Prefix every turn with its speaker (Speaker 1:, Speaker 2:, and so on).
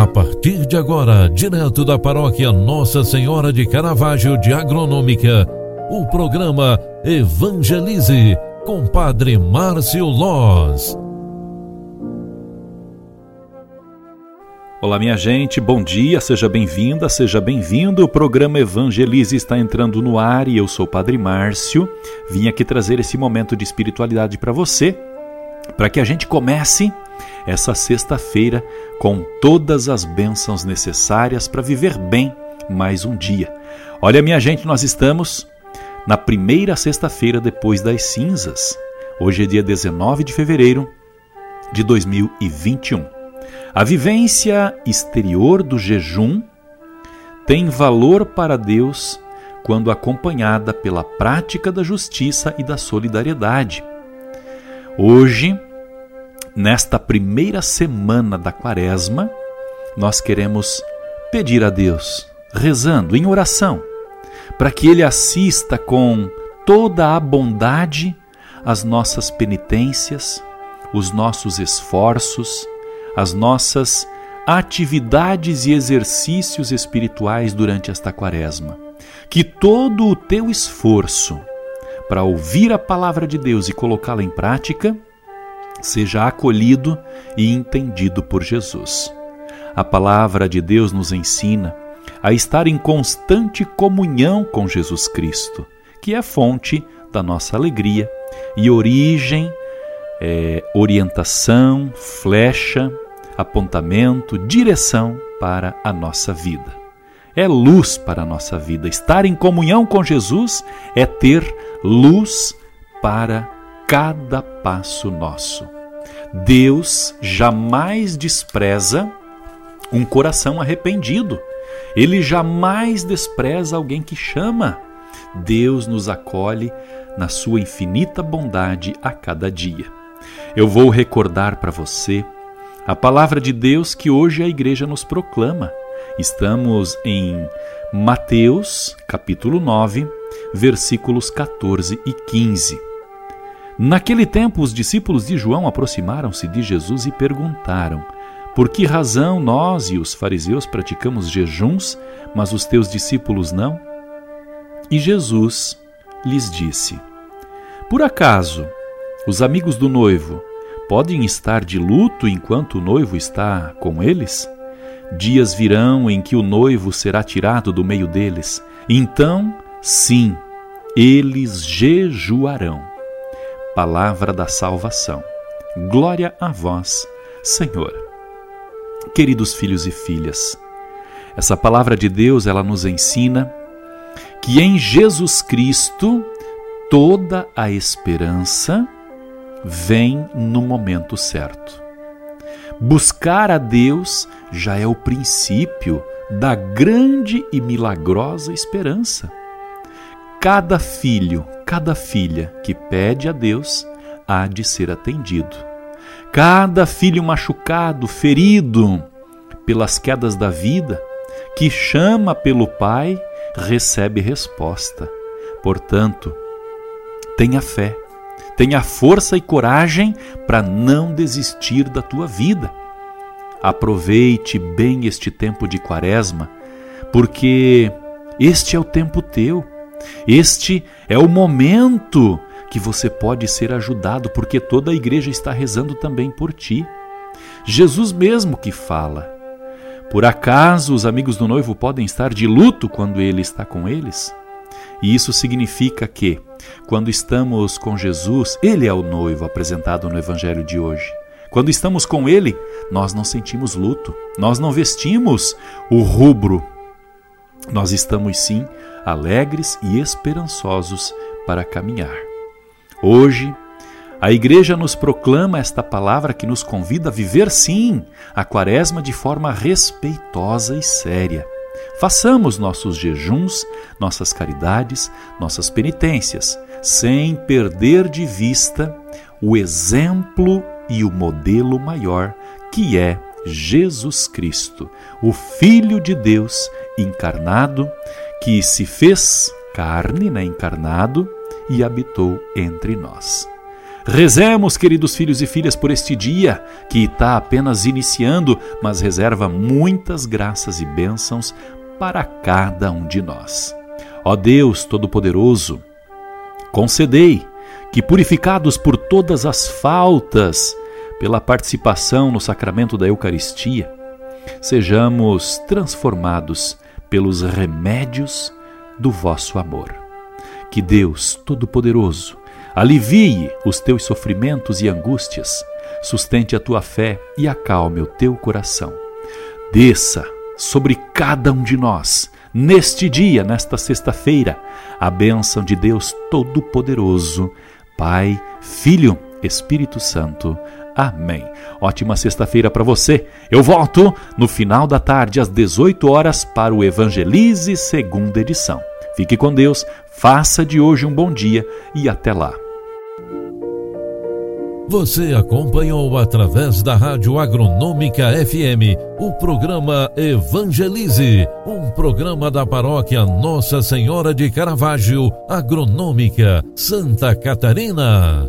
Speaker 1: A partir de agora, direto da paróquia Nossa Senhora de Caravaggio de Agronômica, o programa Evangelize com Padre Márcio Loz.
Speaker 2: Olá, minha gente, bom dia, seja bem-vinda, seja bem-vindo. O programa Evangelize está entrando no ar e eu sou o Padre Márcio. Vim aqui trazer esse momento de espiritualidade para você, para que a gente comece essa sexta-feira com todas as bênçãos necessárias para viver bem mais um dia. Olha, minha gente, nós estamos na primeira sexta-feira depois das cinzas. Hoje é dia 19 de fevereiro de 2021. A vivência exterior do jejum tem valor para Deus quando acompanhada pela prática da justiça e da solidariedade. Hoje, nesta primeira semana da Quaresma, nós queremos pedir a Deus, rezando em oração, para que Ele assista com toda a bondade as nossas penitências, os nossos esforços, as nossas atividades e exercícios espirituais durante esta Quaresma. Que todo o teu esforço para ouvir a palavra de Deus e colocá-la em prática seja acolhido e entendido por Jesus. A palavra de Deus nos ensina a estar em constante comunhão com Jesus Cristo, que é fonte da nossa alegria e origem, é, orientação, flecha, apontamento, direção para a nossa vida. É luz para a nossa vida. Estar em comunhão com Jesus é ter luz para cada passo nosso. Deus jamais despreza um coração arrependido. Ele jamais despreza alguém que chama. Deus nos acolhe na sua infinita bondade a cada dia. Eu vou recordar para você a palavra de Deus que hoje a igreja nos proclama. Estamos em Mateus, capítulo 9, versículos 14 e 15. Naquele tempo, os discípulos de João aproximaram-se de Jesus e perguntaram: Por que razão nós e os fariseus praticamos jejuns, mas os teus discípulos não? E Jesus lhes disse: Por acaso os amigos do noivo podem estar de luto enquanto o noivo está com eles? Dias virão em que o noivo será tirado do meio deles. Então, sim, eles jejuarão palavra da salvação. Glória a vós, Senhor. Queridos filhos e filhas, essa palavra de Deus, ela nos ensina que em Jesus Cristo toda a esperança vem no momento certo. Buscar a Deus já é o princípio da grande e milagrosa esperança. Cada filho, cada filha que pede a Deus há de ser atendido. Cada filho machucado, ferido pelas quedas da vida, que chama pelo Pai, recebe resposta. Portanto, tenha fé, tenha força e coragem para não desistir da tua vida. Aproveite bem este tempo de quaresma, porque este é o tempo teu este é o momento que você pode ser ajudado, porque toda a igreja está rezando também por ti. Jesus mesmo que fala. Por acaso os amigos do noivo podem estar de luto quando ele está com eles? E isso significa que, quando estamos com Jesus, ele é o noivo apresentado no evangelho de hoje. Quando estamos com ele, nós não sentimos luto, nós não vestimos o rubro. Nós estamos sim alegres e esperançosos para caminhar. Hoje, a Igreja nos proclama esta palavra que nos convida a viver, sim, a Quaresma de forma respeitosa e séria. Façamos nossos jejuns, nossas caridades, nossas penitências, sem perder de vista o exemplo e o modelo maior que é Jesus Cristo, o Filho de Deus encarnado, que se fez carne, né, encarnado, e habitou entre nós. Rezemos, queridos filhos e filhas, por este dia que está apenas iniciando, mas reserva muitas graças e bênçãos para cada um de nós. Ó Deus Todo-Poderoso, concedei que, purificados por todas as faltas, pela participação no sacramento da Eucaristia, sejamos transformados pelos remédios do vosso amor. Que Deus Todo-Poderoso alivie os teus sofrimentos e angústias, sustente a tua fé e acalme o teu coração. Desça sobre cada um de nós, neste dia, nesta sexta-feira, a bênção de Deus Todo-Poderoso, Pai, Filho, Espírito Santo. Amém. Ótima sexta-feira para você. Eu volto no final da tarde às 18 horas para o Evangelize segunda edição. Fique com Deus, faça de hoje um bom dia e até lá.
Speaker 1: Você acompanhou através da Rádio Agronômica FM o programa Evangelize, um programa da paróquia Nossa Senhora de Caravaggio, Agronômica, Santa Catarina.